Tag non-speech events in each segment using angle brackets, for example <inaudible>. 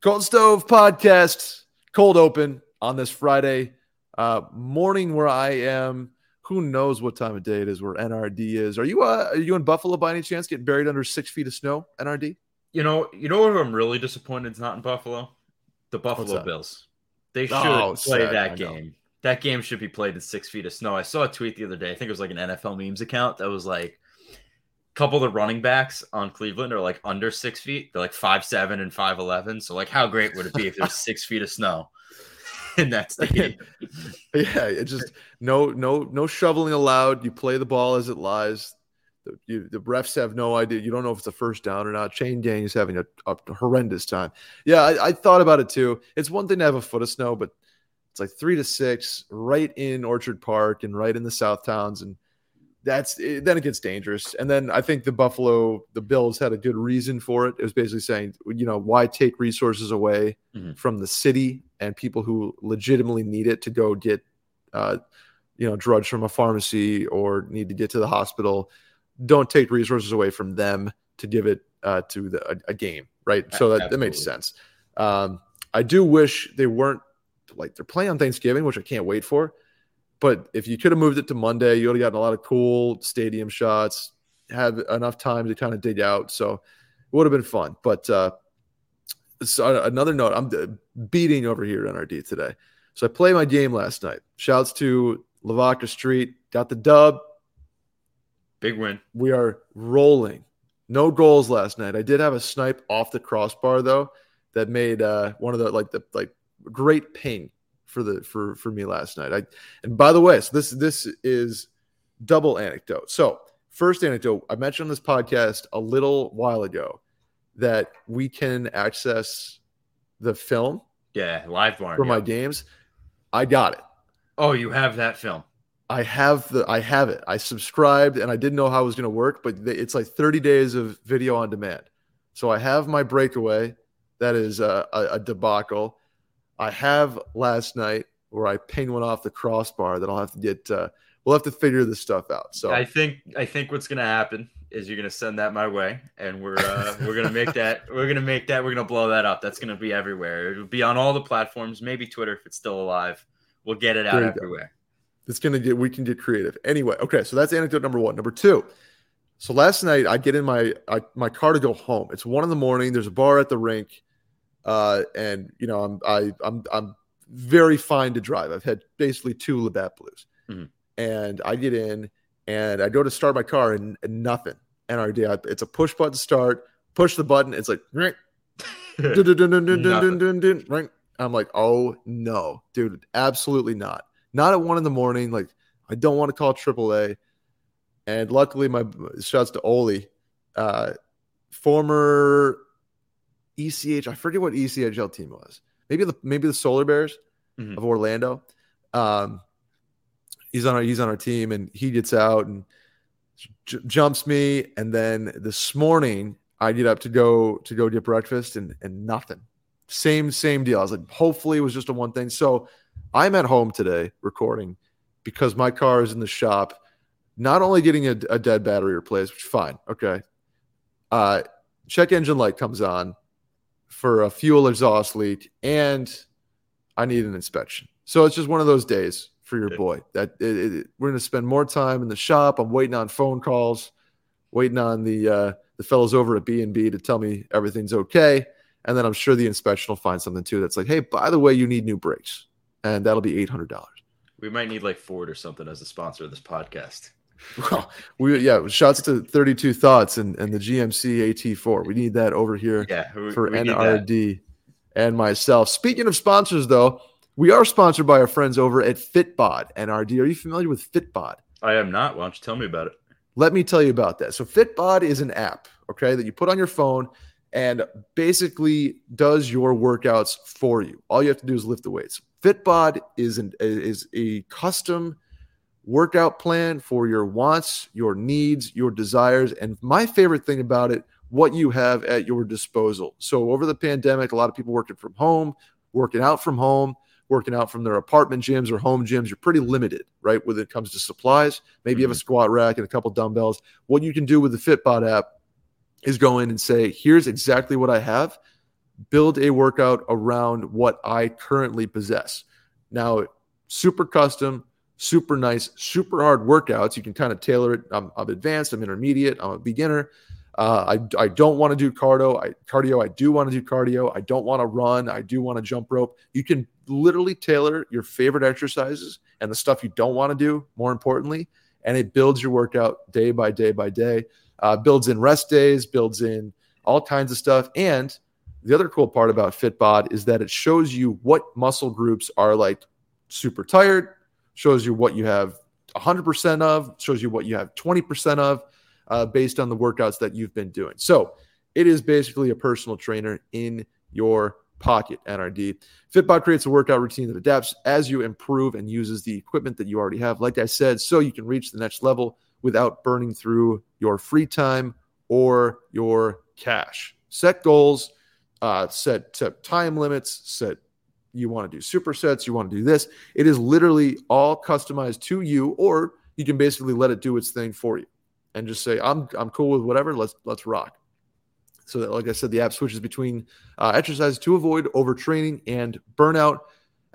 Cold Stove Podcast, cold open on this Friday uh, morning where I am. Who knows what time of day it is where NRD is? Are you uh, are you in Buffalo by any chance? Getting buried under six feet of snow, NRD? You know, you know what I'm really disappointed is not in Buffalo? The Buffalo Bills. They should oh, play sad. that game. That game should be played in six feet of snow. I saw a tweet the other day. I think it was like an NFL memes account that was like couple of the running backs on Cleveland are like under six feet. They're like five seven and five eleven. So like, how great would it be if there's <laughs> six feet of snow in that <laughs> stadium? yeah, it's just no no no shoveling allowed. You play the ball as it lies. The, you, the refs have no idea. You don't know if it's a first down or not. Shane Daniels having a, a horrendous time. Yeah, I, I thought about it too. It's one thing to have a foot of snow, but it's like three to six right in Orchard Park and right in the South Towns and that's then it gets dangerous. And then I think the Buffalo, the Bills had a good reason for it. It was basically saying, you know, why take resources away mm-hmm. from the city and people who legitimately need it to go get, uh, you know, drugs from a pharmacy or need to get to the hospital. Don't take resources away from them to give it uh, to the, a, a, game, right? So that, that makes sense. Um, I do wish they weren't like they're playing on Thanksgiving, which I can't wait for. But if you could have moved it to Monday, you would have gotten a lot of cool stadium shots, had enough time to kind of dig out. So it would have been fun. But uh, so another note, I'm beating over here at NRD today. So I played my game last night. Shouts to Lavaca Street, got the dub. Big win. We are rolling. No goals last night. I did have a snipe off the crossbar though, that made uh, one of the like the like great ping for the for for me last night. I and by the way, so this this is double anecdote. So first anecdote, I mentioned on this podcast a little while ago that we can access the film. Yeah, LiveBarn for yeah. my games. I got it. Oh, you have that film. I have the I have it. I subscribed and I didn't know how it was going to work, but it's like 30 days of video on demand. So I have my breakaway that is a, a, a debacle. I have last night where I ping one off the crossbar that I'll have to get. Uh, we'll have to figure this stuff out. So I think I think what's gonna happen is you're gonna send that my way, and we're uh, <laughs> we're gonna make that we're gonna make that we're gonna blow that up. That's gonna be everywhere. It'll be on all the platforms, maybe Twitter if it's still alive. We'll get it out everywhere. Go. It's gonna get we can get creative. Anyway, okay, so that's anecdote number one. Number two. So last night I get in my I, my car to go home. It's one in the morning. There's a bar at the rink. Uh, and you know, I'm I, I'm I'm very fine to drive. I've had basically two Labatt Blues, mm-hmm. and I get in and I go to start my car and, and nothing. NRD, it's a push button start. Push the button. It's like, right. I'm like, oh no, dude, absolutely not. Not at one in the morning. Like, I don't want to call AAA. And luckily, my shouts to Oli, uh, former ECH. I forget what ECHL team was. Maybe the maybe the Solar Bears mm-hmm. of Orlando. Um, he's on our he's on our team, and he gets out and j- jumps me. And then this morning, I get up to go to go get breakfast, and and nothing. Same same deal. I was like, hopefully, it was just a one thing. So I'm at home today recording because my car is in the shop. Not only getting a, a dead battery replaced, which fine, okay. Uh, check engine light comes on for a fuel exhaust leak, and I need an inspection. So it's just one of those days for your boy. That it, it, we're going to spend more time in the shop. I'm waiting on phone calls, waiting on the uh, the fellows over at B and B to tell me everything's okay, and then I'm sure the inspection will find something too that's like, hey, by the way, you need new brakes, and that'll be eight hundred dollars. We might need like Ford or something as a sponsor of this podcast. Well, we yeah, shouts to 32 Thoughts and, and the GMC AT4. We need that over here yeah, we, for we NRD and myself. Speaking of sponsors, though, we are sponsored by our friends over at Fitbod NRD. Are you familiar with Fitbod? I am not. Why don't you tell me about it? Let me tell you about that. So Fitbod is an app, okay, that you put on your phone and basically does your workouts for you. All you have to do is lift the weights. Fitbod is an is a custom workout plan for your wants, your needs, your desires. And my favorite thing about it, what you have at your disposal. So, over the pandemic, a lot of people working from home, working out from home, working out from their apartment gyms or home gyms. You're pretty limited, right? When it comes to supplies, maybe mm-hmm. you have a mm-hmm. squat rack and a couple dumbbells. What you can do with the Fitbod app is go in and say, here's exactly what I have. build a workout around what I currently possess. Now, super custom, super nice, super hard workouts. You can kind of tailor it. I'm, I'm advanced, I'm intermediate, I'm a beginner. Uh, I, I don't want to do cardio. I, cardio. I do want to do cardio. I don't want to run. I do want to jump rope. You can literally tailor your favorite exercises and the stuff you don't want to do, more importantly, and it builds your workout day by day by day. Uh, builds in rest days, builds in all kinds of stuff. And the other cool part about Fitbod is that it shows you what muscle groups are like super tired, shows you what you have 100% of, shows you what you have 20% of uh, based on the workouts that you've been doing. So it is basically a personal trainer in your pocket, NRD. Fitbod creates a workout routine that adapts as you improve and uses the equipment that you already have, like I said, so you can reach the next level without burning through your free time or your cash. Set goals, uh, set, set time limits, set you want to do supersets, you want to do this. It is literally all customized to you, or you can basically let it do its thing for you and just say, I'm I'm cool with whatever. Let's let's rock. So that, like I said, the app switches between uh, exercises to avoid overtraining and burnout,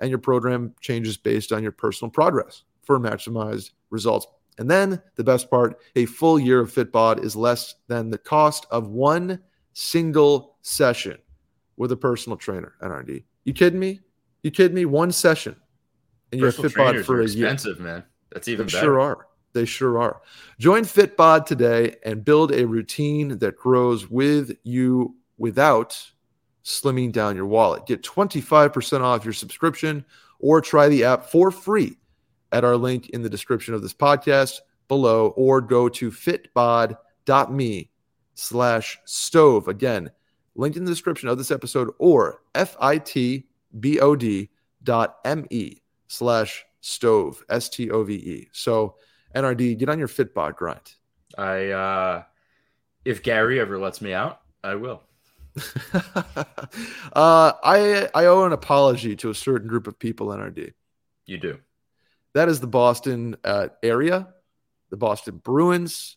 and your program changes based on your personal progress for maximized results. And then the best part, a full year of Fitbod is less than the cost of one single session with a personal trainer. NRD, you kidding me? You kidding me? One session, and you have Fitbod for a year. Expensive, man. That's even they better. Sure are. They sure are. Join Fitbod today and build a routine that grows with you without slimming down your wallet. Get 25% off your subscription or try the app for free at our link in the description of this podcast below or go to fitbod.me slash stove. Again, linked in the description of this episode or F-I-T-B-O-D dot M-E slash stove, S-T-O-V-E. So NRD, get on your Fitbod grind. I uh if Gary ever lets me out, I will. <laughs> uh I I owe an apology to a certain group of people, NRD. You do. That is the Boston uh, area, the Boston Bruins,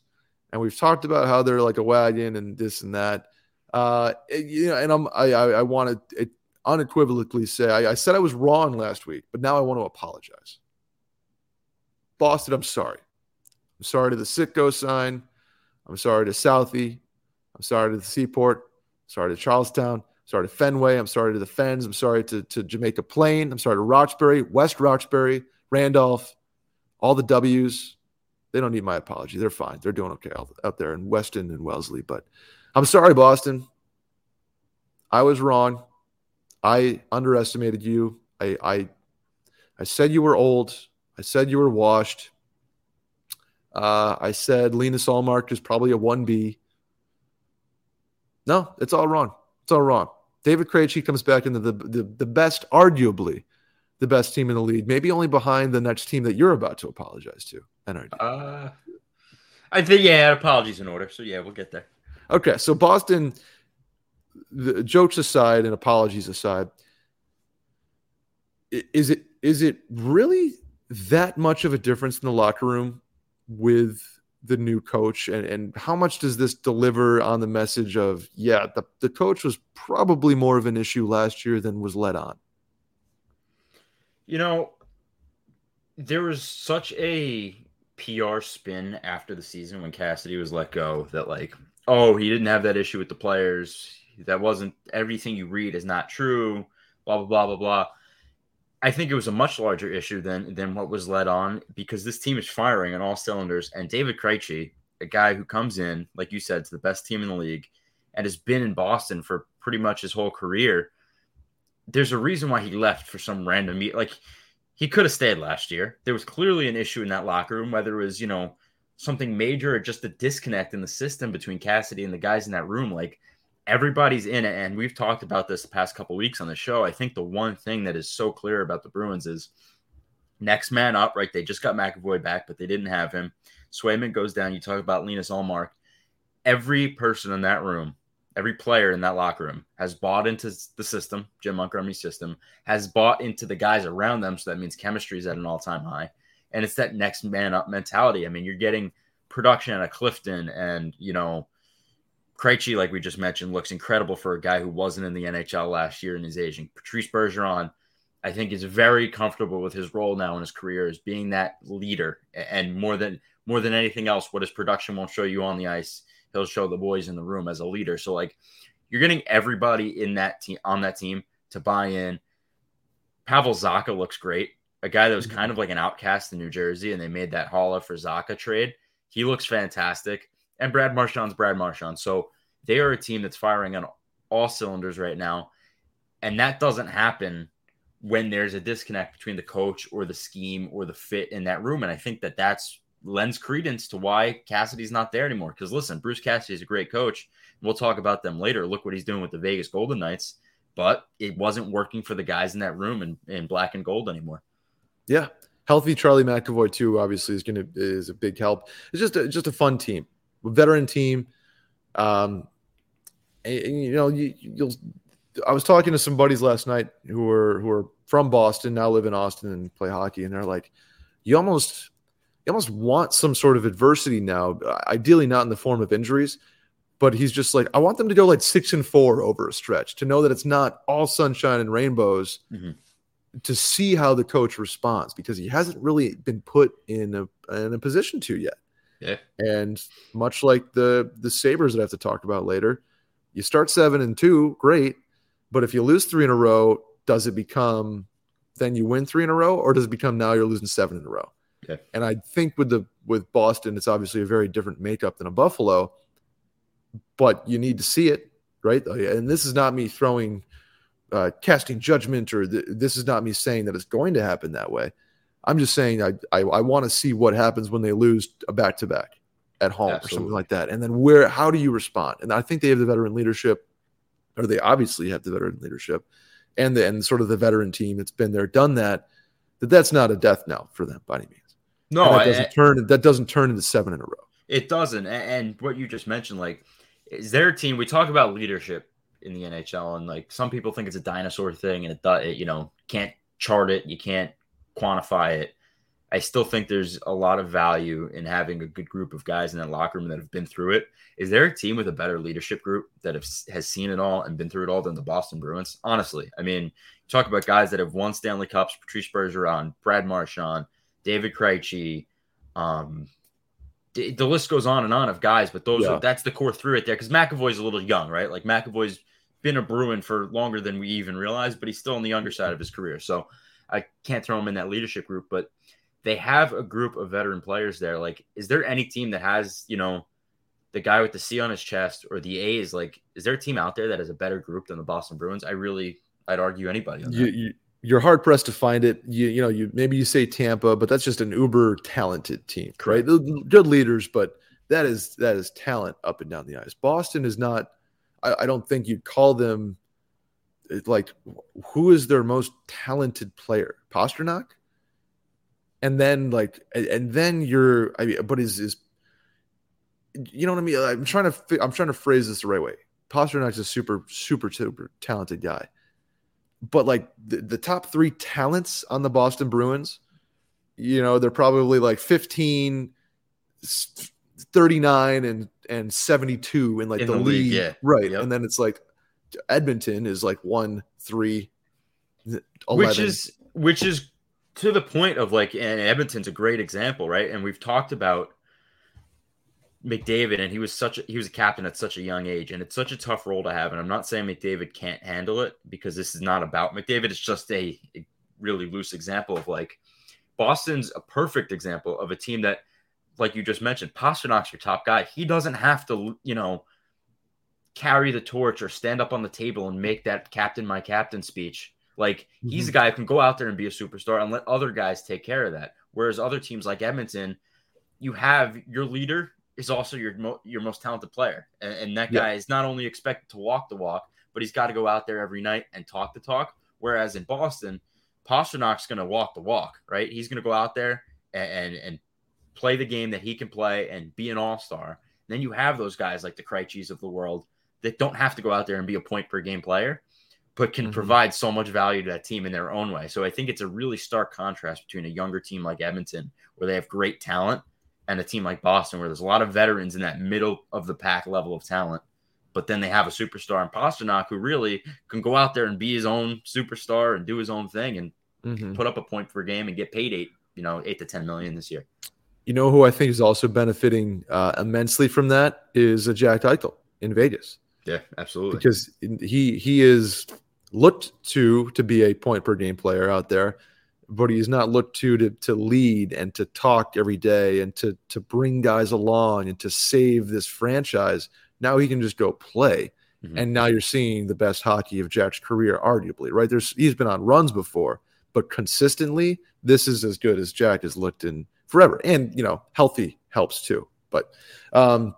and we've talked about how they're like a wagon and this and that. Uh, you know, and I'm I I, I want to unequivocally say I, I said I was wrong last week, but now I want to apologize. Boston, I'm sorry. I'm sorry to the Citgo sign. I'm sorry to Southie. I'm sorry to the Seaport. Sorry to Charlestown. Sorry to Fenway. I'm sorry to the Fens. I'm sorry to, to Jamaica Plain. I'm sorry to Roxbury, West Roxbury, Randolph, all the W's. They don't need my apology. They're fine. They're doing okay out there in Weston and Wellesley. But I'm sorry, Boston. I was wrong. I underestimated you. I, I, I said you were old. I said you were washed. Uh, I said Linus Ullmark is probably a 1B. No, it's all wrong. It's all wrong. David Krejci comes back into the, the, the best, arguably the best team in the league, maybe only behind the next team that you're about to apologize to. NRD. Uh, I think yeah, apologies in order. So yeah, we'll get there. Okay, so Boston, the jokes aside and apologies aside, is it is it really that much of a difference in the locker room with the new coach? And, and how much does this deliver on the message of yeah the, the coach was probably more of an issue last year than was let on? You know there was such a pr spin after the season when cassidy was let go that like oh he didn't have that issue with the players that wasn't everything you read is not true blah blah blah blah blah I think it was a much larger issue than than what was led on because this team is firing on all cylinders. And David Krejci, a guy who comes in, like you said, to the best team in the league and has been in Boston for pretty much his whole career. There's a reason why he left for some random meet. like he could have stayed last year. There was clearly an issue in that locker room, whether it was, you know, something major or just a disconnect in the system between Cassidy and the guys in that room. Like everybody's in it and we've talked about this the past couple weeks on the show. I think the one thing that is so clear about the bruins is next man up right? They just got mcavoy back but they didn't have him. Swayman goes down. You talk about Linus Ullmark. Every person in that room every player in that locker room has bought into the system jim montgomery's system has bought into the guys around them. So that means chemistry is at an all-time high. And it's that next man up mentality. I mean you're getting production out of clifton and you know Krejci, like we just mentioned, looks incredible for a guy who wasn't in the NHL last year and is aging. Patrice Bergeron, I think, is very comfortable with his role now in his career as being that leader. And more than more than anything else, what his production won't show you on the ice, he'll show the boys in the room as a leader. So like you're getting everybody in that team on that team to buy in. Pavel Zacha looks great. A guy that was mm-hmm. kind of like an outcast in New Jersey, and they made that Haula for Zacha trade. He looks fantastic. And Brad Marchand's Brad Marchand. So they are a team that's firing on all cylinders right now. And that doesn't happen when there's a disconnect between the coach or the scheme or the fit in that room. And I think that that's lends credence to why Cassidy's not there anymore. Because listen, Bruce Cassidy is a great coach. We'll talk about them later. Look what he's doing with the Vegas Golden Knights. But it wasn't working for the guys in that room in, in black and gold anymore. Yeah. Healthy Charlie McAvoy, too, obviously, is gonna is a big help. It's just a just a fun team. Veteran team. Um and, and, you know, you, you'll I was talking to some buddies last night who were who are from Boston, now live in Austin and play hockey, and they're like, you almost you almost want some sort of adversity now, ideally not in the form of injuries, but he's just like, I want them to go like six and four over a stretch to know that it's not all sunshine and rainbows. Mm-hmm. To see how the coach responds because he hasn't really been put in a in a position to yet. Yeah. And much like the the Sabres that I have to talk about later, you start seven and two, great. But if you lose three in a row, does it become then you win three in a row, or does it become now you're losing seven in a row? Okay. And I think with the with Boston, it's obviously a very different makeup than a Buffalo, but you need to see it, right? And this is not me throwing uh, casting judgment, or th- this is not me saying that it's going to happen that way. I'm just saying I I, I want to see what happens when they lose a back to back at home Absolutely. or something like that, and then where how do you respond? And I think they have the veteran leadership, or they obviously have the veteran leadership, and the and sort of the veteran team that's been there, done that. That that's not a death knell for them by any means. No, and that doesn't I, turn. That doesn't turn into seven in a row. It doesn't. And what you just mentioned, like, is their team? We talk about leadership in the NHL, and like some people think it's a dinosaur thing, and it, it you know can't chart it, you can't quantify it. I still think there's a lot of value in having a good group of guys in that locker room that have been through it. Is there a team with a better leadership group that have, has seen it all and been through it all than the Boston Bruins? Honestly, I mean, talk about guys that have won Stanley Cups: Patrice Bergeron, Brad Marchand, David Krejci. Um, the list goes on and on of guys, but those yeah. are, that's the core three right there. Because McAvoy's a little young, right? Like McAvoy's been a Bruin for longer than we even realized, but he's still on the younger side of his career. So I can't throw him in that leadership group, but they have a group of veteran players there. Like, is there any team that has, you know, the guy with the C on his chest or the A's? Like, is there a team out there that has a better group than the Boston Bruins? I really, I'd argue anybody. You, you, you're hard pressed to find it. You you know you maybe you say Tampa, but that's just an uber talented team, right? Good leaders, but that is that is talent up and down the ice. Boston is not. I, I don't think you'd call them like who is their most talented player, Pastrnak, and then like and then you're. I mean, but is is you know what I mean? I'm trying to I'm trying to phrase this the right way. Pastrnak's a super super super talented guy but like the, the top three talents on the Boston Bruins, you know, they're probably like 15, 39 and and 72 in like in the, the, league. league yeah. Right. Yep. And then it's like Edmonton is like 1 3 11. Which is which is to the point of like and Edmonton's a great example, right? And we've talked about McDavid, and he was such a, he was a captain at such a young age, and it's such a tough role to have. And I'm not saying McDavid can't handle it because this is not about McDavid. It's just a, a really loose example of like Boston's a perfect example of a team that, like you just mentioned, Pastrnak's your top guy. He doesn't have to, you know, carry the torch or stand up on the table and make that captain my captain speech. Like mm-hmm. he's a guy who can go out there and be a superstar and let other guys take care of that. Whereas other teams like Edmonton, you have your leader is also your mo- your most talented player, and, and that guy yeah. is not only expected to walk the walk, but he's got to go out there every night and talk the talk. Whereas in Boston, Pastrnak's going to walk the walk, right? He's going to go out there and, and, and play the game that he can play and be an all star. Then you have those guys like the Krejcis of the world that don't have to go out there and be a point per game player, but can mm-hmm. provide so much value to that team in their own way. So I think it's a really stark contrast between a younger team like Edmonton, where they have great talent, and a team like Boston, where there's a lot of veterans in that middle of the pack level of talent, But then they have a superstar in Pastrnak who really can go out there and be his own superstar and do his own thing and mm-hmm. put up a point per game and get paid eight, you know, eight to ten million this year. You know who I think is also benefiting uh, immensely from that is a Jack Eichel in Vegas. Yeah, absolutely. Because he he is looked to to be a point per game player out there, but he's not looked to to to lead and to talk every day and to to bring guys along and to save this franchise. Now he can just go play. Mm-hmm. And now you're seeing the best hockey of Jack's career, arguably, right? There's he's been on runs before, but consistently, this is as good as Jack has looked in forever. And you know, healthy helps too. But um,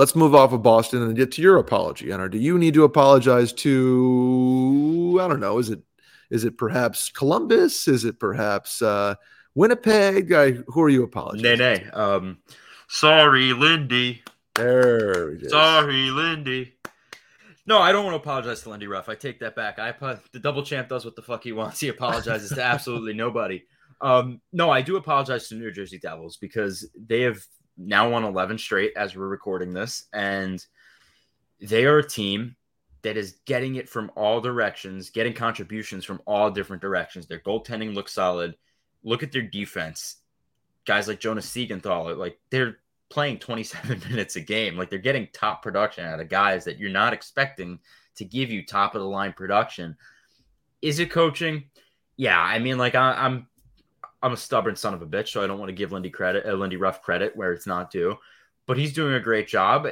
let's move off of Boston and get to your apology, Hunter. Do you need to apologize to I don't know, is it is it perhaps Columbus? Is it perhaps uh, Winnipeg? I, who are you apologizing? Nay, nay. Um, sorry, Lindy. There it is. Sorry, Lindy. No, I don't want to apologize to Lindy Ruff. I take that back. I the double champ does what the fuck he wants. He apologizes to <laughs> absolutely nobody. Um, no, I do apologize to New Jersey Devils because they have now won 11 straight as we're recording this, and they are a team that is getting it from all directions, getting contributions from all different directions. Their goaltending looks solid. Look at their defense. Guys like Jonas Siegenthaler, like they're playing 27 <laughs> minutes a game. Like they're getting top production out of guys that you're not expecting to give you top of the line production. Is it coaching? Yeah, I mean, like I, am I'm a stubborn son of a bitch, so I don't want to give Lindy credit, uh, Lindy Ruff credit where it's not due. But he's doing a great job.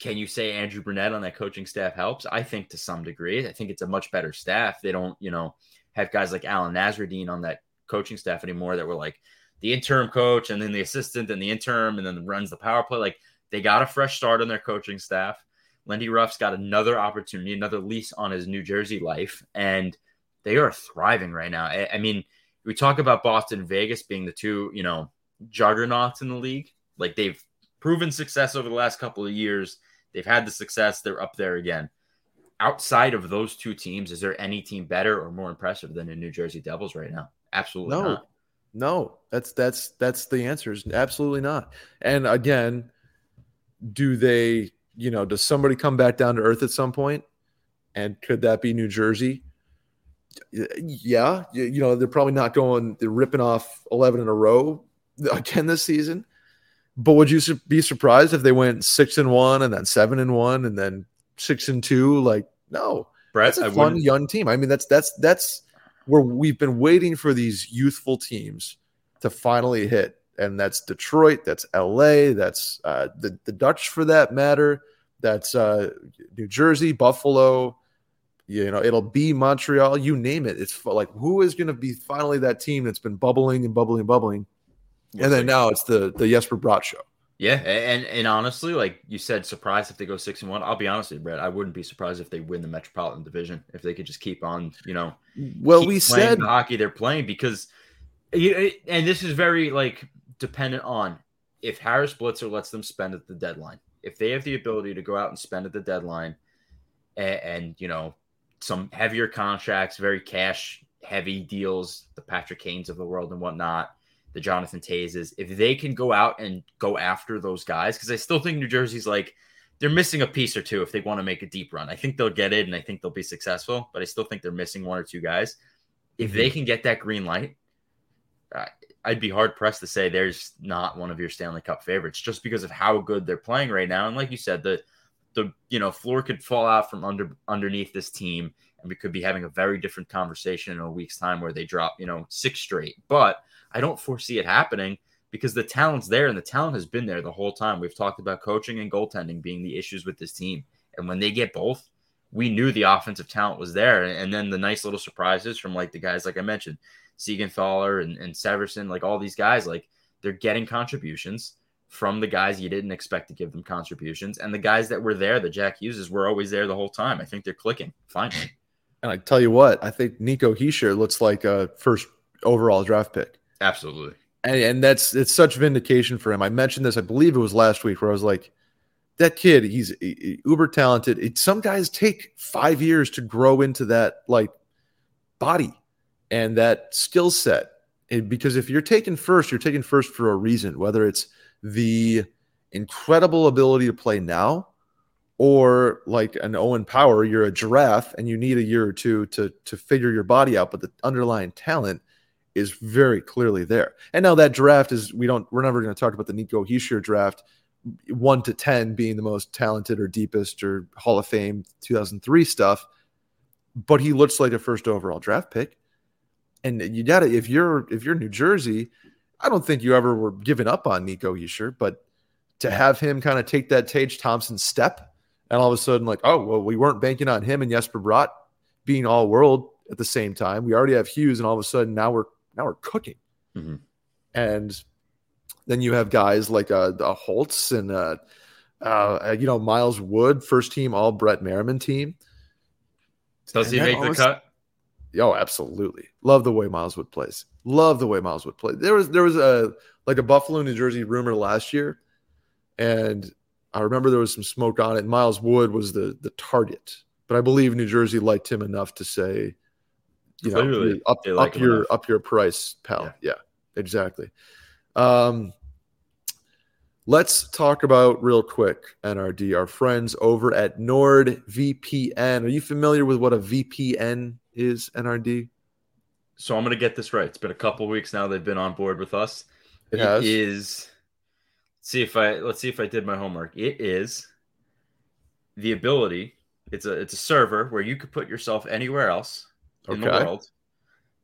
Can you say Andrew Brunette on that coaching staff helps? I think to some degree. I think it's a much better staff. They don't, you know, have guys like Alain Nasreddine on that coaching staff anymore that were like the interim coach and then the assistant and the interim and then runs the power play. Like they got a fresh start on their coaching staff. Lindy Ruff's got another opportunity, another lease on his New Jersey life, and they are thriving right now. I, I mean, we talk about Boston Vegas being the two, you know, juggernauts in the league. Like they've proven success over the last couple of years. They've had the success. They're up there again. Outside of those two teams, is there any team better or more impressive than the New Jersey Devils right now? Absolutely no. not. No, that's that's that's the answer is absolutely not. And again, do they, you know, does somebody come back down to earth at some point? And could that be New Jersey? Yeah, you, you know, they're probably not going they're ripping off 11 in a row again this season. But would you be surprised if they went 6 and 1 and then 7 and 1 and then 6 and 2 like no. Brett, that's a I fun wouldn't... young team. I mean, that's that's that's where we've been waiting for these youthful teams to finally hit. And that's Detroit, that's LA, that's uh, the, the Ducks for that matter, that's uh, New Jersey, Buffalo. You know, it'll be Montreal, you name it. It's like who is going to be finally that team that's been bubbling and bubbling and bubbling. and then now it's the the Jesper Bratt show. Yeah, and and honestly, like you said, surprised if they go six and one. I'll be honest with you, Brett. I wouldn't be surprised if they win the Metropolitan Division if they could just keep on, you know. Well, we said the hockey they're playing because, and this is very like dependent on if Harris Blitzer lets them spend at the deadline. If they have the ability to go out and spend at the deadline, and, and you know some heavier contracts, very cash heavy deals, the Patrick Kanes of the world and whatnot the Jonathan Toews if they can go out and go after those guys, because I still think New Jersey's like they're missing a piece or two if they want to make a deep run. I think they'll get it and I think they'll be successful, but I still think they're missing one or two guys. If they mm-hmm. can get that green light, I'd be hard pressed to say there's not one of your Stanley Cup favorites just because of how good they're playing right now. And like you said, the the you know floor could fall out from under underneath this team, and we could be having a very different conversation in a week's time where they drop you know six straight. But I don't foresee it happening because the talent's there and the talent has been there the whole time. We've talked about coaching and goaltending being the issues with this team. And when they get both, we knew the offensive talent was there. And then the nice little surprises from like the guys, like I mentioned, Siegenthaler and, and Severson, like all these guys, like they're getting contributions from the guys you didn't expect to give them contributions. And the guys that were there, that Jack Hugheses, were always there the whole time. I think they're clicking finally. And I tell you what, I think Nico Hischier looks like a first overall draft pick. Absolutely. And, and that's it's such vindication for him. I mentioned this, I believe it was last week, where I was like, that kid, he's uber talented. It, some guys take five years to grow into that like body and that skill set. Because if you're taken first, you're taken first for a reason, whether it's the incredible ability to play now or like an Owen Power, you're a giraffe and you need a year or two to to figure your body out, but the underlying talent is very clearly there. And now that draft is we don't we're never going to talk about the Nico Hischier draft, one to ten being the most talented or deepest or Hall of Fame 2003 stuff, but he looks like a first overall draft pick. And you got to if you're if you're New Jersey, I don't think you ever were giving up on Nico Hischier, but to have him kind of take that Tage Thompson step and all of a sudden, like, oh, well, we weren't banking on him and Jesper Bratt being all world at the same time. We already have Hughes, and all of a sudden now we're now we're cooking. Mm-hmm. And then you have guys like uh, the Holtz and uh, uh, you know Miles Wood, first team All Brett Merriman team. Does and he make the cut? Oh, absolutely. Love the way Miles Wood plays. Love the way Miles Wood plays. There was there was a like a Buffalo, New Jersey rumor last year, and I remember there was some smoke on it. Miles Wood was the the target, but I believe New Jersey liked him enough to say, you know, up, like up your enough. up your price, pal. Yeah, yeah exactly. Um, let's talk about real quick NRD, our friends over at NordVPN. Are you familiar with what a VPN is, NRD? So I'm going to get this right. It's been a couple weeks now they've been on board with us. It, it is see if I let's see if I did my homework. It is the ability. It's a it's a server where you could put yourself anywhere else in the world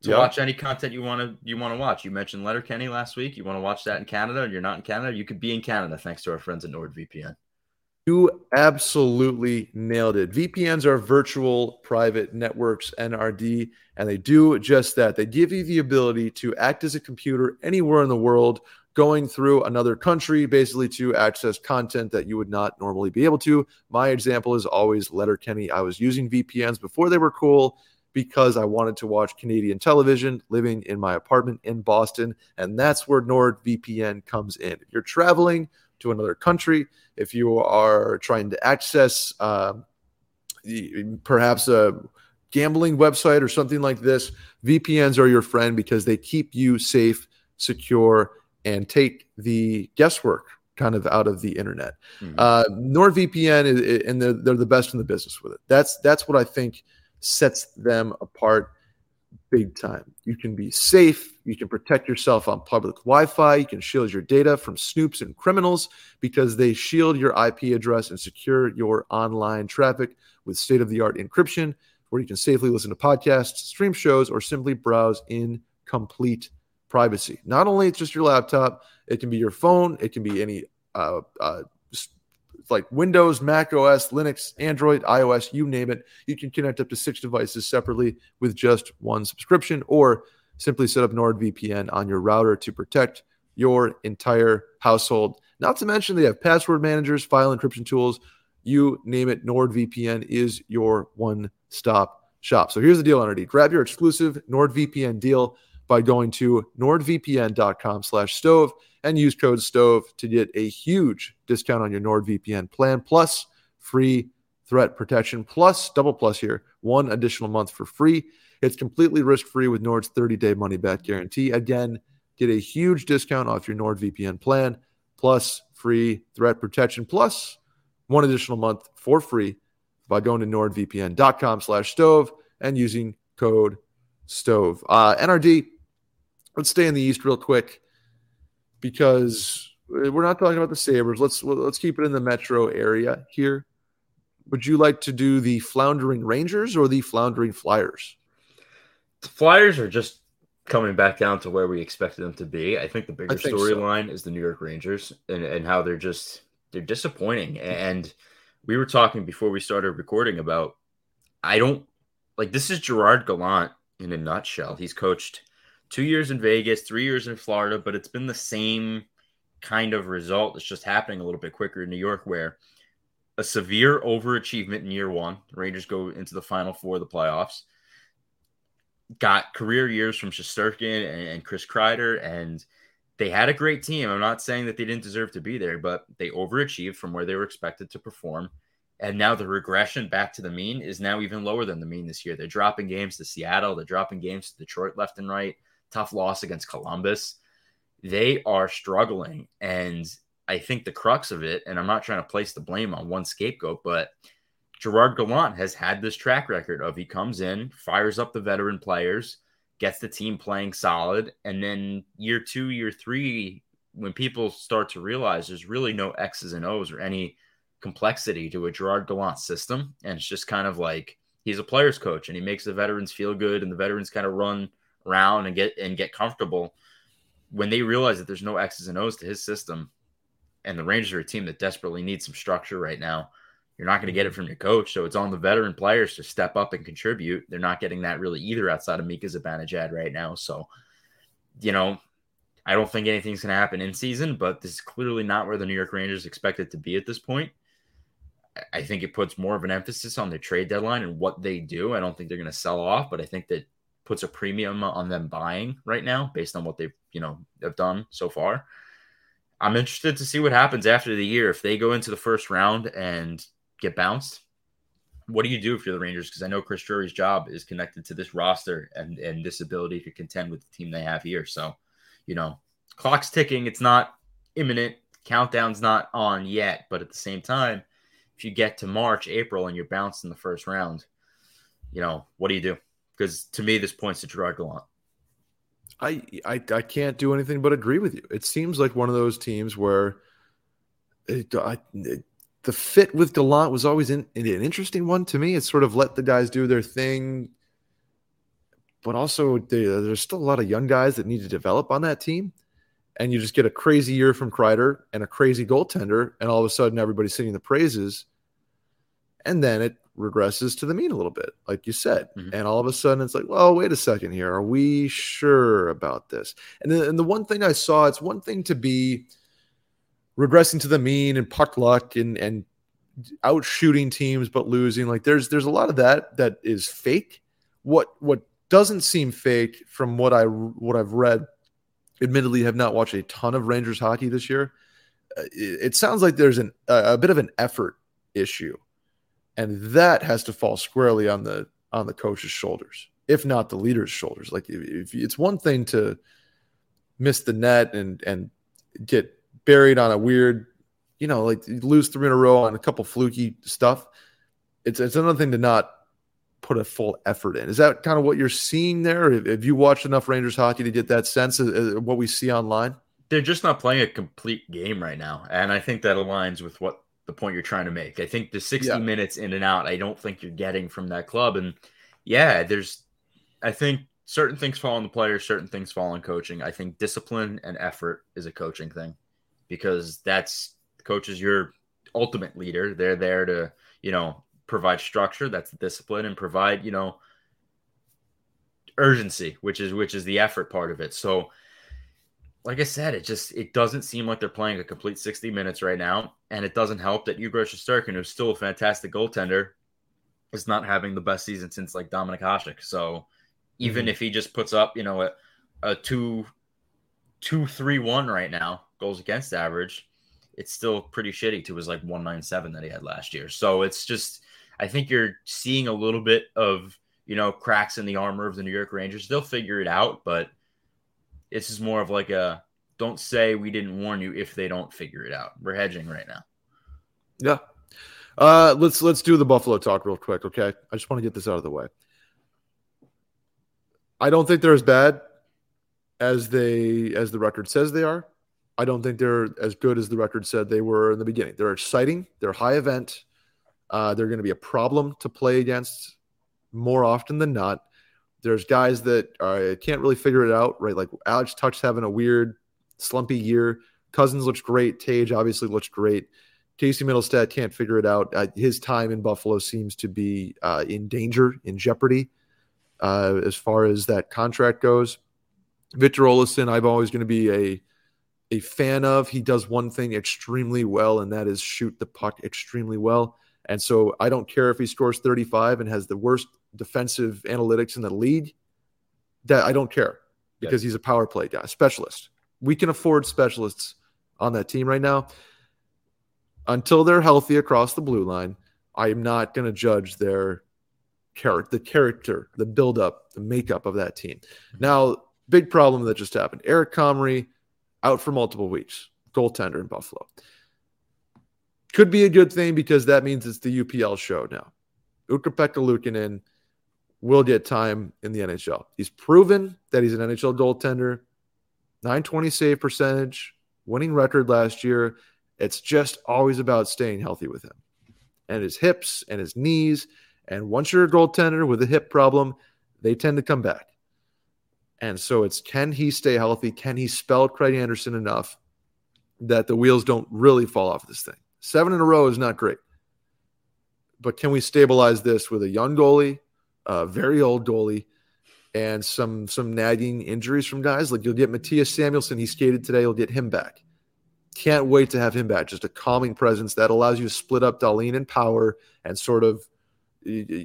to yep. watch any content you want to you want to watch. You mentioned Letterkenny last week. You want to watch that in Canada, and you're not in Canada. You could be in Canada thanks to our friends at NordVPN. You absolutely nailed it. VPNs are virtual private networks, NRD, and they do just that. They give you the ability to act as a computer anywhere in the world going through another country basically to access content that you would not normally be able to. My example is always Letterkenny. I was using VPNs before they were cool because I wanted to watch Canadian television living in my apartment in Boston. And that's where NordVPN comes in. If you're traveling to another country, if you are trying to access uh, perhaps a gambling website or something like this, VPNs are your friend because they keep you safe, secure, and take the guesswork kind of out of the internet. Mm-hmm. Uh, NordVPN is, and they're, they're the best in the business with it. That's that's what I think sets them apart big time. You can be safe. You can protect yourself on public Wi-Fi. You can shield your data from snoops and criminals because they shield your IP address and secure your online traffic with state-of-the-art encryption, where you can safely listen to podcasts, stream shows, or simply browse in complete privacy. Not only it's just your laptop, it can be your phone, it can be any uh, uh, like Windows, Mac OS, Linux, Android, iOS, you name it. You can connect up to six devices separately with just one subscription, or simply set up NordVPN on your router to protect your entire household. Not to mention, they have password managers, file encryption tools, you name it. NordVPN is your one stop shop. So here's the deal, NRD. Grab your exclusive NordVPN deal by going to nordvpn.com slash stove and use code stove to get a huge discount on your nordvpn plan plus free threat protection plus double plus here one additional month for free. It's completely risk-free with nord's 30-day money-back guarantee. Again get a huge discount off your nordvpn plan plus free threat protection plus one additional month for free by going to nordvpn.com slash stove and using code stove. Uh, nrd let's stay in the East real quick because we're not talking about the Sabres. Let's let's keep it in the metro area here. Would you like to do the floundering Rangers or the floundering Flyers? The Flyers are just coming back down to where we expected them to be. I think the bigger storyline so. is the New York Rangers and, and how they're just they're disappointing. And we were talking before we started recording about I don't like this is Gerard Gallant in a nutshell. He's coached two years in Vegas, three years in Florida, but it's been the same kind of result. It's just happening a little bit quicker in New York, where a severe overachievement in year one. The Rangers go into the final four of the playoffs. Got career years from Shesterkin and, and Chris Kreider, and they had a great team. I'm not saying that they didn't deserve to be there, but they overachieved from where they were expected to perform. And now the regression back to the mean is now even lower than the mean this year. They're dropping games to Seattle, they're dropping games to Detroit left and right tough loss against Columbus. They are struggling. And I think the crux of it, and I'm not trying to place the blame on one scapegoat, but Gerard Gallant has had this track record of he comes in, fires up the veteran players, gets the team playing solid, and then year two, year three, when people start to realize there's really no X's and O's or any complexity to a Gerard Gallant system, and it's just kind of like he's a player's coach and he makes the veterans feel good, and the veterans kind of run around and get and get comfortable. When they realize that there's no X's and O's to his system, and the Rangers are a team that desperately needs some structure right now. You're not going to get it from your coach. So it's on the veteran players to step up and contribute. They're not getting that really either outside of Mika Zibanejad right now. So, you know, I don't think anything's going to happen in season, but this is clearly not where the New York Rangers expect it to be at this point. I think it puts more of an emphasis on their trade deadline and what they do. I don't think they're going to sell off, but I think that puts a premium on them buying right now based on what they've, you know, have done so far. I'm interested to see what happens after the year if they go into the first round and get bounced. What do you do if you're the Rangers? Because I know Chris Drury's job is connected to this roster and and this ability to contend with the team they have here. So, you know, clock's ticking. It's not imminent. Countdown's not on yet, but at the same time, if you get to March, April, and you're bounced in the first round, you know, what do you do? Because to me, this points to Gerard Gallant. I, I I can't do anything but agree with you. It seems like one of those teams where it, I, it, the fit with Gallant was always in, an interesting one to me. It's sort of let the guys do their thing, but also they, there's still a lot of young guys that need to develop on that team. And you just get a crazy year from Kreider and a crazy goaltender, and all of a sudden everybody's singing the praises. And then it regresses to the mean a little bit, like you said. Mm-hmm. And all of a sudden it's like, well, wait a second here. Are we sure about this? And the, and the one thing I saw, it's one thing to be – regressing to the mean and puck luck and and out shooting teams but losing. Like there's there's a lot of that that is fake. What what doesn't seem fake from what I what I've read, admittedly have not watched a ton of Rangers hockey this year. Uh, it, it sounds like there's an a, a bit of an effort issue, and that has to fall squarely on the on the coach's shoulders, if not the leader's shoulders. Like if, if it's one thing to miss the net and and get buried on a weird, you know, like lose three in a row on a couple fluky stuff. It's it's another thing to not put a full effort in. Is that kind of what you're seeing there? Have you watched enough Rangers hockey to get that sense of what we see online? They're just not playing a complete game right now, and I think that aligns with what the point you're trying to make. I think the 60 yeah. minutes in and out, I don't think you're getting from that club. And yeah, there's, I think certain things fall on the players, certain things fall on coaching. I think discipline and effort is a coaching thing because that's coach is your ultimate leader. They're there to, you know, provide structure, that's the discipline, and provide, you know, urgency, which is which is the effort part of it. So like I said, it just it doesn't seem like they're playing a complete 60 minutes right now. And it doesn't help that Yegor Shesterkin, who's still a fantastic goaltender, is not having the best season since like Dominik Hasek. So even mm-hmm. if he just puts up, you know, a, a two two three one right now, goals against average, it's still pretty shitty to his like 197 that he had last year. So it's just, I think you're seeing a little bit of, you know, cracks in the armor of the New York Rangers. They'll figure it out, but this is more of like a don't say we didn't warn you if they don't figure it out. We're hedging right now. Yeah. Uh, let's let's do the Buffalo talk real quick, okay? I just want to get this out of the way. I don't think they're as bad as they as the record says they are. I don't think they're as good as the record said they were in the beginning. They're exciting. They're high event. Uh, they're going to be a problem to play against more often than not. There's guys that uh, can't really figure it out, right? Like Alex Tuch's having a weird, slumpy year. Cousins looks great. Tage obviously looks great. Casey Mittelstadt can't figure it out. Uh, his time in Buffalo seems to be uh, in danger, in jeopardy, uh, as far as that contract goes. Victor Olofsson, I'm always going to be a a fan of. He does one thing extremely well, and that is shoot the puck extremely well. And so I don't care if he scores 35 and has the worst defensive analytics in the league. That I don't care because he's a power play guy, specialist. We can afford specialists on that team right now. Until they're healthy across the blue line, I am not going to judge their character, the character, the buildup, the makeup of that team. Mm-hmm. Now, big problem that just happened. Eric Comrie out for multiple weeks. goaltender in Buffalo. Could be a good thing because that means it's the UPL show now. Ukko-Pekka Luukkonen will get time in the NHL. He's proven that he's an NHL goaltender. 920 save percentage, winning record last year. It's just always about staying healthy with him and his hips and his knees. And once you're a goaltender with a hip problem, they tend to come back. And so it's can he stay healthy? Can he spell Craig Anderson enough that the wheels don't really fall off this thing? Seven in a row is not great. But can we stabilize this with a young goalie, a very old goalie, and some some nagging injuries from guys? Like you'll get Mattias Samuelsson, he skated today, you'll get him back. Can't wait to have him back. Just a calming presence that allows you to split up Dahlin and power and sort of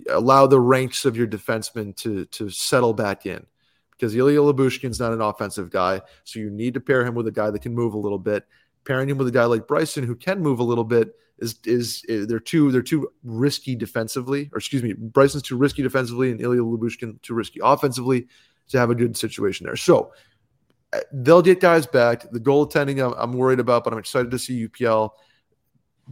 allow the ranks of your defensemen to to settle back in. Because Ilya Lyubushkin's not an offensive guy, so you need to pair him with a guy that can move a little bit. Pairing him with a guy like Bryson who can move a little bit is is, is they're too they're too risky defensively, or excuse me, Bryson's too risky defensively, and Ilya Lyubushkin too risky offensively to have a good situation there. So uh, they'll get guys back. The goaltending I'm, I'm worried about, but I'm excited to see UPL.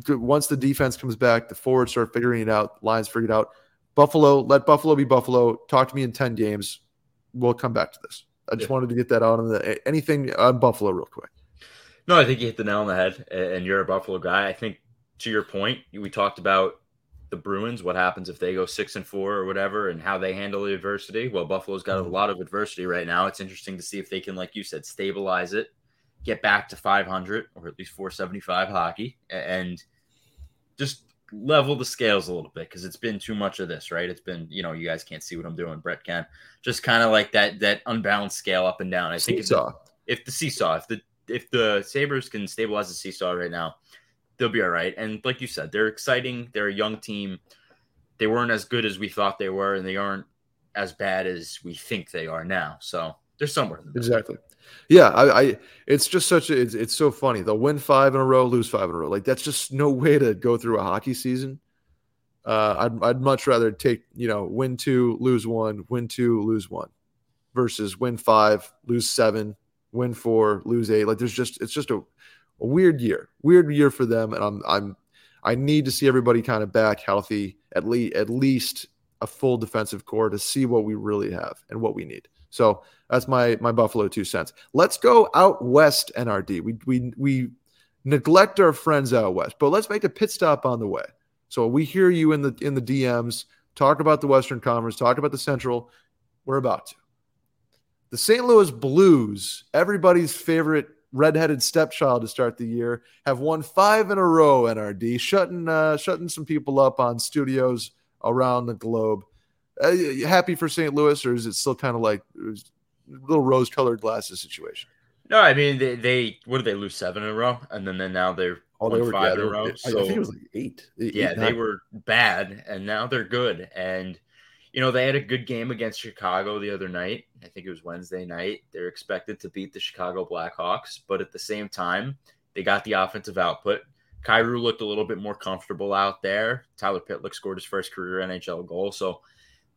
Once the defense comes back, the forwards start figuring it out, lines figured out. Buffalo, let Buffalo be Buffalo. Talk to me in 10 games. We'll come back to this. I just yeah. wanted to get that out on the anything on Buffalo real quick. No, I think you hit the nail on the head, and you're a Buffalo guy. I think to your point, we talked about the Bruins, what happens if they go six and four or whatever, and how they handle the adversity. Well, Buffalo's got a mm-hmm. lot of adversity right now. It's interesting to see if they can, like you said, stabilize it, get back to 500 or at least 475 hockey, and just level the scales a little bit because it's been too much of this, right? It's been, you know, you guys can't see what I'm doing, Brett can, just kind of like that that unbalanced scale up and down. I think if the, if the seesaw, if the if the Sabres can stabilize the seesaw right now, they'll be all right. And like you said, they're exciting. They're a young team. They weren't as good as we thought they were, and they aren't as bad as we think they are now. So they're somewhere. exactly. Yeah, I, I, it's just such a it's, it's so funny. They'll win five in a row, lose five in a row. Like that's just no way to go through a hockey season. Uh, I'd I'd much rather take you know win two, lose one, win two, lose one, versus win five, lose seven, win four, lose eight. Like there's just it's just a a weird year, weird year for them, and I'm I'm I need to see everybody kind of back healthy at least at least a full defensive core to see what we really have and what we need. So that's my my Buffalo two cents. Let's go out west, NRD. We we we neglect our friends out west, but let's make a pit stop on the way. So we hear you in the in the DMs talk about the Western Conference, talk about the Central. We're about to. The St. Louis Blues, everybody's favorite redheaded stepchild to start the year, have won five in a row. NRD shutting uh, shutting some people up on studios around the globe. Uh, happy for St. Louis, or is it still kind of like a little rose colored glasses situation? No, I mean they, they what did they lose seven in a row, and then then now they're oh, they were, five yeah, in a row. So I think it was like eight. eight yeah, eight, they were bad, and now they're good. And you know, they had a good game against Chicago the other night. I think it was Wednesday night. They're expected to beat the Chicago Blackhawks, but at the same time, they got the offensive output. Kyrou looked a little bit more comfortable out there. Tyler Pitlick scored his first career NHL goal. So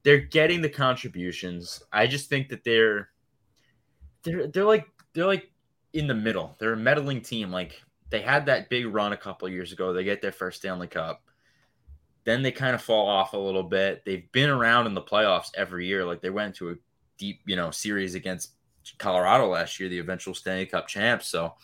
they're getting the contributions. I just think that they're they're they're like they're like in the middle. They're a meddling team. Like they had that big run a couple years ago. They get their first Stanley Cup. Then they kind of fall off a little bit. They've been around in the playoffs every year. Like they went to a deep, you know, series against Colorado last year, the eventual Stanley Cup champs. So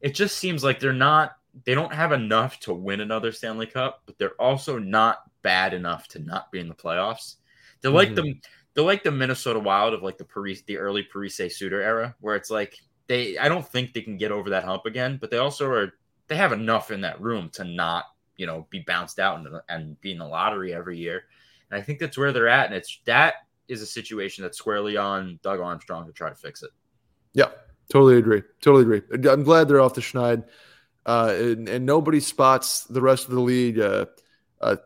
it just seems like they're not they don't have enough to win another Stanley Cup, but they're also not bad enough to not be in the playoffs. They're like mm-hmm. the they're like the Minnesota Wild of like the Paris the early Parise Suter era, where it's like they I don't think they can get over that hump again, but they also are they have enough in that room to not you know be bounced out and, and be in the lottery every year. And I think that's where they're at, and it's that is a situation that's squarely on Doug Armstrong to try to fix it. Yeah, totally agree. Totally agree. I'm glad they're off the schneid. Uh, and, and, nobody spots the rest of the league uh, a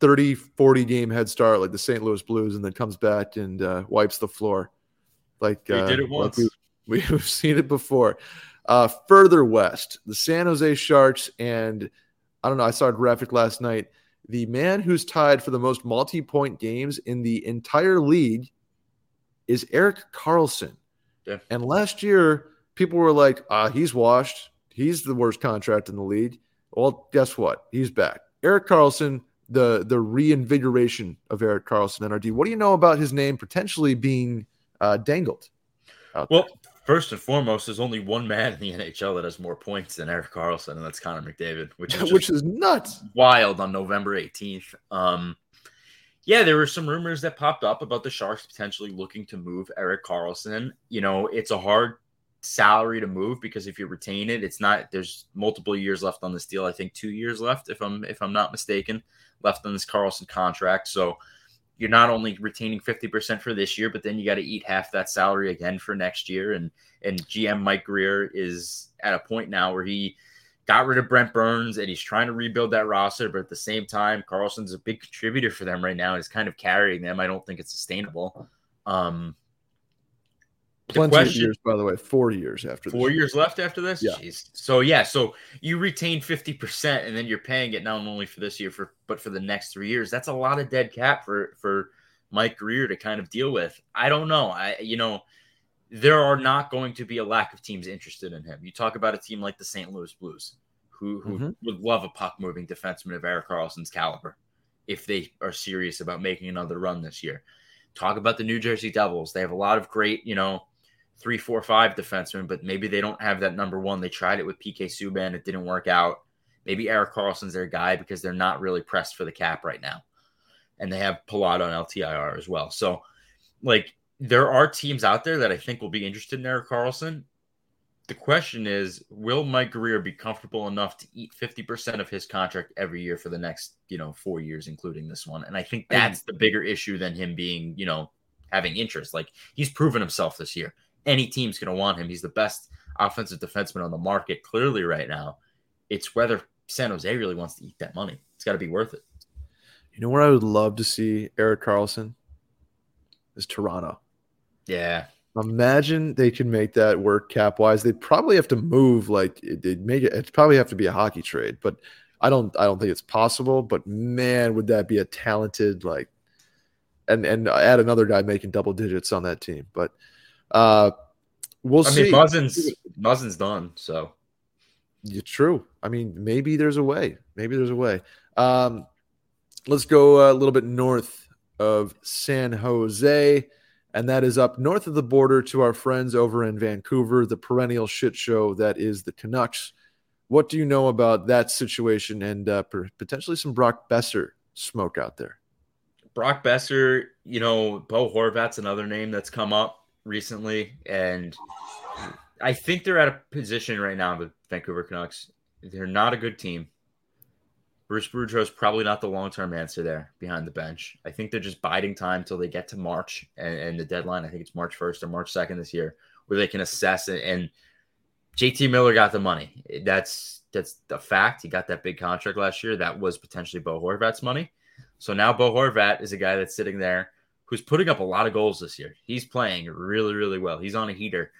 30, 40 game head start like the St. Louis Blues and then comes back and uh, wipes the floor. Like, they did it uh, once. Like we, have seen it before. Uh, further west, the San Jose Sharks and I don't know. I saw a graphic last night. The man who's tied for the most multi point games in the entire league is Erik Karlsson. Yeah. And last year, people were like, ah, he's washed. he's the worst contract in the league. Well, guess what? He's back. Erik Karlsson, the the reinvigoration of Erik Karlsson NRD. What do you know about his name potentially being uh, dangled? well, there? First and foremost, there's only one man in the NHL that has more points than Erik Karlsson, and that's Connor McDavid, which is <laughs> which is nuts, wild on November 18th. Um, yeah, there were some rumors that popped up about the Sharks potentially looking to move Erik Karlsson. You know, it's a hard salary to move because if you retain it, it's not there's multiple years left on this deal. I think two years left, if I'm if I'm not mistaken, left on this Karlsson contract. So you're not only retaining 50% for this year, but then you got to eat half that salary again for next year. And and GM Mike Grier is at a point now where he got rid of Brent Burns and he's trying to rebuild that roster, but at the same time, Karlsson's a big contributor for them right now. He's kind of carrying them. I don't think it's sustainable. Um, Plenty question, of years, by the way. Four years after four years left after this. Yeah. Jeez. So yeah, so you retain fifty percent, and then you're paying it not only for this year, for but for the next three years. That's a lot of dead cap for for Mike Grier to kind of deal with. I don't know. I you know there are not going to be a lack of teams interested in him. You talk about a team like the St. Louis Blues, who who mm-hmm. would love a puck moving defenseman of Erik Karlsson's caliber if they are serious about making another run this year. Talk about the New Jersey Devils. They have a lot of great, you know, three, four, five defensemen, but maybe they don't have that number one. They tried it with PK Subban, it didn't work out. Maybe Erik Karlsson's their guy because they're not really pressed for the cap right now. And they have Palat on LTIR as well. So, like, there are teams out there that I think will be interested in Erik Karlsson. The question is, will Mike Grier be comfortable enough to eat 50% of his contract every year for the next, you know, four years, including this one? And I think that's the bigger issue than him being, you know, having interest. Like he's proven himself this year any team's going to want him. He's the best offensive defenseman on the market clearly right now. It's whether San Jose really wants to eat that money. It's got to be worth it. You know where I would love to see Erik Karlsson is Toronto. Yeah. Imagine they can make that work cap wise. They'd probably have to move like they'd make it. It'd probably have to be a hockey trade, but I don't. I don't think it's possible. But man, would that be a talented like, and and add another guy making double digits on that team. But uh, we'll I see. Mean, Muzzin's Muzzin's done, so yeah, true. I mean, maybe there's a way. Maybe there's a way. Um, let's go a little bit north of San Jose, and that is up north of the border to our friends over in Vancouver, the perennial shit show that is the Canucks. What do you know about that situation and uh, potentially some Brock Boeser smoke out there? Brock Boeser, you know, Bo Horvat's another name that's come up recently, and I think they're at a position right now. The Vancouver Canucks, they're not a good team. Bruce Boudreau's probably not the long term answer there behind the bench. I think they're just biding time till they get to March and, and the deadline. I think it's March 1st or March 2nd this year, where they can assess it. And JT Miller got the money. That's that's the fact. He got that big contract last year. That was potentially Bo Horvat's money. So now Bo Horvat is a guy that's sitting there who's putting up a lot of goals this year. He's playing really, really well. He's on a heater.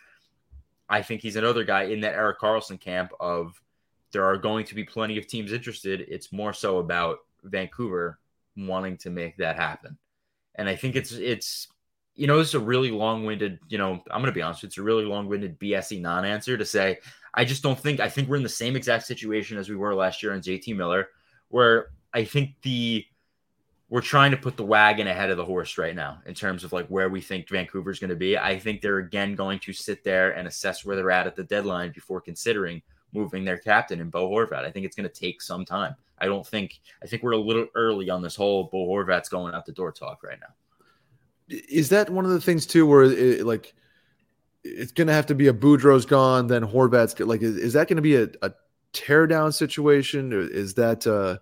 I think he's another guy in that Erik Karlsson camp of there are going to be plenty of teams interested. It's more so about Vancouver wanting to make that happen. And I think it's it's you know, it's a really long-winded, you know, I'm gonna be honest, it's a really long-winded BSE non-answer to say I just don't think I think we're in the same exact situation as we were last year on JT Miller, where I think the we're trying to put the wagon ahead of the horse right now in terms of like where we think Vancouver's going to be. I think they're again going to sit there and assess where they're at at the deadline before considering moving their captain and Bo Horvat. I think it's going to take some time. I don't think I think we're a little early on this whole Bo Horvat's going out the door talk right now. Is that one of the things too, where it, like it's going to have to be a Boudreau's gone, then Horvat's like is, is that going to be a, a tear down situation? Is that uh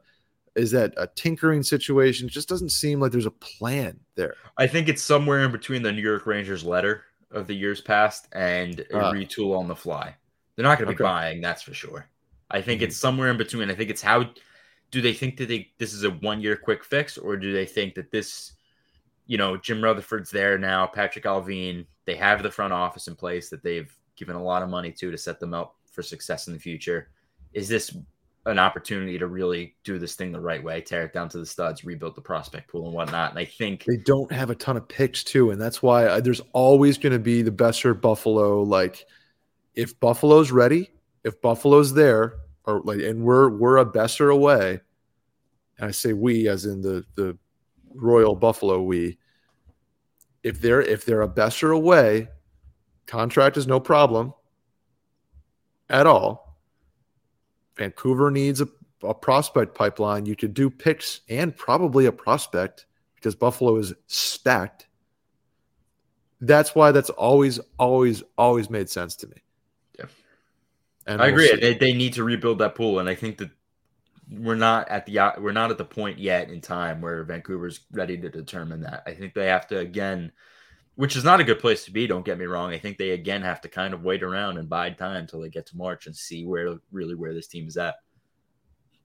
is that a tinkering situation? It just doesn't seem like there's a plan there. I think it's somewhere in between the New York Rangers letter of the years past and a uh, retool on the fly. They're not going to be okay. buying, that's for sure. I think mm-hmm. it's somewhere in between. I think it's how do they think that they this is a one year quick fix, or do they think that this, you know, Jim Rutherford's there now, Patrick Allvin, they have the front office in place that they've given a lot of money to to set them up for success in the future. Is this an opportunity to really do this thing the right way, tear it down to the studs, rebuild the prospect pool and whatnot. And I think they don't have a ton of picks too, and that's why I, there's always going to be the Boeser Buffalo. Like, if Buffalo's ready, if Buffalo's there, or like, and we're we're a Boeser away, and I say we as in the the Royal Buffalo we. If they're if they're a Boeser away, contract is no problem at all. Vancouver needs a, a prospect pipeline. You could do picks and probably a prospect because Buffalo is stacked. That's why that's always, always, always made sense to me. Yeah. And I we'll agree. They, they need to rebuild that pool. And I think that we're not at the we're not at the point yet in time where Vancouver's ready to determine that. I think they have to again, which is not a good place to be. Don't get me wrong. I think they again have to kind of wait around and bide time until they get to March and see where really where this team is at.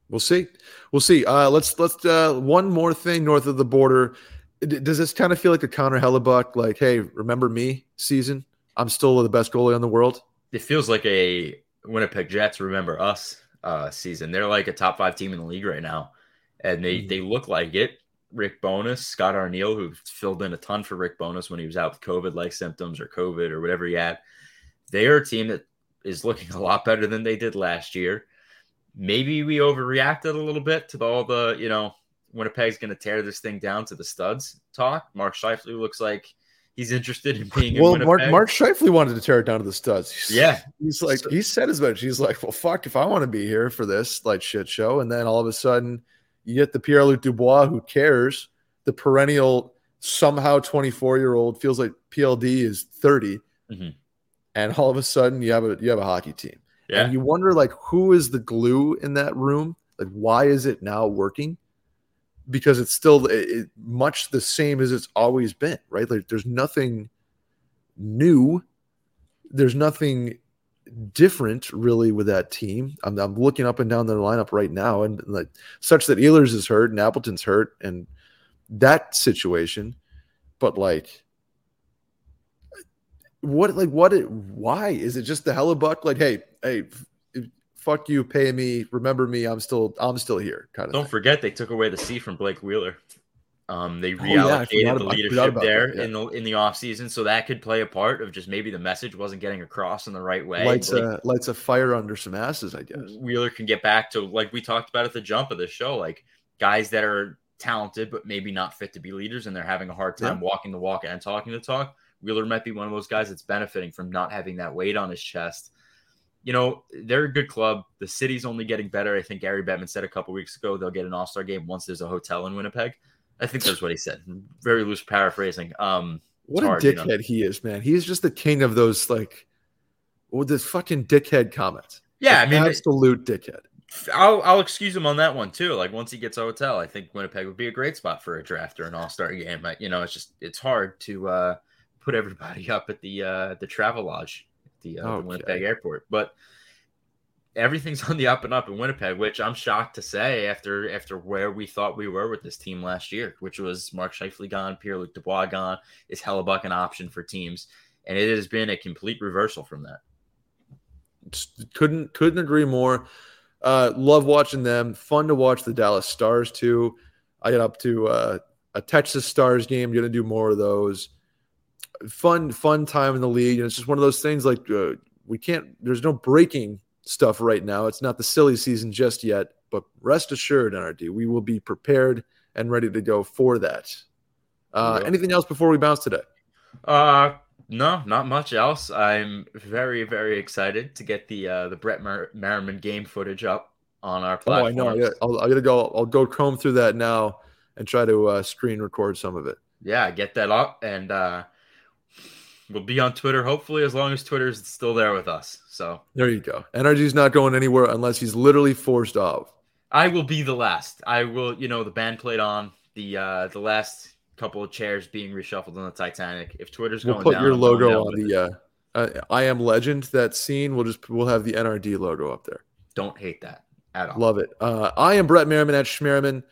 We'll see. We'll see. Uh, let's let's uh, one more thing north of the border. Does this kind of feel like a Connor Hellebuyck, like, hey, remember me season? I'm still the best goalie in the world. It feels like a Winnipeg Jets remember us uh, season. They're like a top five team in the league right now, and they mm-hmm. they look like it. Rick Bowness, Scott Arniel, who filled in a ton for Rick Bowness when he was out with COVID like symptoms or COVID or whatever he had. They are a team that is looking a lot better than they did last year maybe we overreacted a little bit to the, all the, you know, Winnipeg's going to tear this thing down to the studs talk. Mark Scheifele looks like he's interested in being well, Mark, Mark Scheifele wanted to tear it down to the studs. He's, yeah. He's like, so, he said as much. He's like, well, fuck, if I want to be here for this like shit show. And then all of a sudden you get the Pierre Luc Dubois who cares, the perennial somehow 24 year old feels like PLD is 30. Mm-hmm. And all of a sudden you have a, you have a hockey team. Yeah. And you wonder like who is the glue in that room? Like why is it now working? Because it's still it, much the same as it's always been, right? Like there's nothing new. There's nothing different really with that team. I'm, I'm looking up and down their lineup right now, and like such that Ehlers is hurt and Appleton's hurt, and that situation. But like what like what it why is it just the Hellebuyck like hey hey fuck you pay me remember me i'm still i'm still here kind of don't thing. forget they took away the c from blake wheeler um they reallocated oh, yeah, the leadership there that, yeah. in the in the off season so that could play a part of just maybe the message wasn't getting across in the right way lights a lights a fire under some asses i guess wheeler can get back to like we talked about at the jump of the show like guys that are talented but maybe not fit to be leaders and they're having a hard time yeah. walking the walk and talking the talk Wheeler might be one of those guys that's benefiting from not having that weight on his chest. You know, they're a good club. The city's only getting better. I think Gary Bettman said a couple weeks ago they'll get an All Star game once there's a hotel in Winnipeg. I think that's what he said. Very loose paraphrasing. Um, what a hard, dickhead you know? he is, man. He's just the king of those like, with this fucking dickhead comments. Yeah, like, I mean, absolute dickhead. I'll I'll excuse him on that one too. Like once he gets a hotel, I think Winnipeg would be a great spot for a draft or an All Star game. you know, it's just it's hard to uh, put everybody <laughs> up at the uh, the Travelodge at the, uh, okay. the Winnipeg airport. But everything's on the up and up in Winnipeg, which I'm shocked to say after after where we thought we were with this team last year, which was Mark Scheifele gone, Pierre Luc Dubois gone, is Hellebuyck an option for teams, and it has been a complete reversal from that. Couldn't couldn't agree more. Uh, love watching them. Fun to watch the Dallas Stars too. I got up to uh, a Texas Stars game. Going to do more of those fun, fun time in the league. And it's just one of those things like uh, we can't, there's no breaking stuff right now. It's not the silly season just yet, but rest assured, NRD, we will be prepared and ready to go for that. Uh, anything else before we bounce today? Uh, no, not much else. I'm very, very excited to get the uh, the Brett Mer- Merriman game footage up on our platform. Oh, I know. I'll, i got to go. I'll go comb through that now and try to uh, screen record some of it. Yeah, get that up and uh, We'll be on Twitter, hopefully, as long as Twitter's still there with us. So there you go. NRD's not going anywhere unless he's literally forced off. I will be the last. I will, you know, the band played on the uh the last couple of chairs being reshuffled on the Titanic. If Twitter's we'll going put down, your logo on the uh, uh, I am Legend. That scene. We'll just we'll have the NRD logo up there. Don't hate that at all. Love it. Uh, I am Brett Merriman at Schmerriman.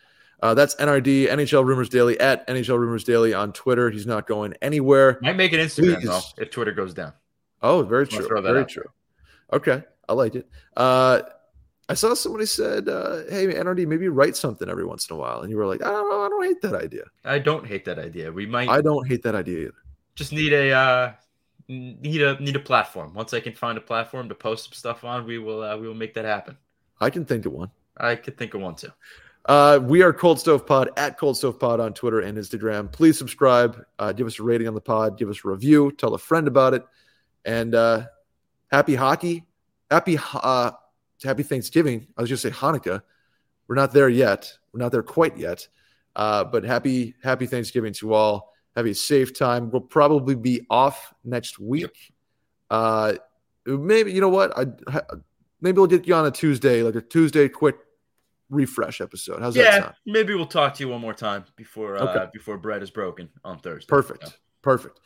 Uh, that's NRD, NHL Rumors Daily at NHL Rumors Daily on Twitter. He's not going anywhere. Might make an Instagram Please. though if Twitter goes down. Oh, very true. Very true. Okay, I like it. Uh, I saw somebody said, uh, "Hey, NRD, maybe write something every once in a while," and you were like, "I don't know, I don't hate that idea." I don't hate that idea. We might. I don't hate that idea either. Just need a uh, need a need a platform. Once I can find a platform to post some stuff on, we will uh, we will make that happen. I can think of one. I could think of one too. Uh, we are Cold Stove Pod at Cold Stove Pod on Twitter and Instagram. Please subscribe, uh, give us a rating on the pod, give us a review, tell a friend about it, and uh, happy hockey, happy uh, happy Thanksgiving. I was just say Hanukkah. We're not there yet. We're not there quite yet, uh, but happy happy Thanksgiving to all. Have a safe time. We'll probably be off next week. Uh, maybe you know what? I maybe we'll get you on a Tuesday, like a Tuesday quick refresh episode. How's yeah, that sound? Maybe we'll talk to you one more time before uh, okay. before bread is broken on Thursday. Perfect. Yeah. Perfect.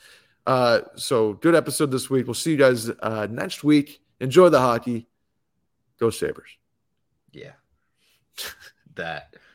Uh, so good episode this week. We'll see you guys uh, next week. Enjoy the hockey. Go Sabres. Yeah. <laughs> that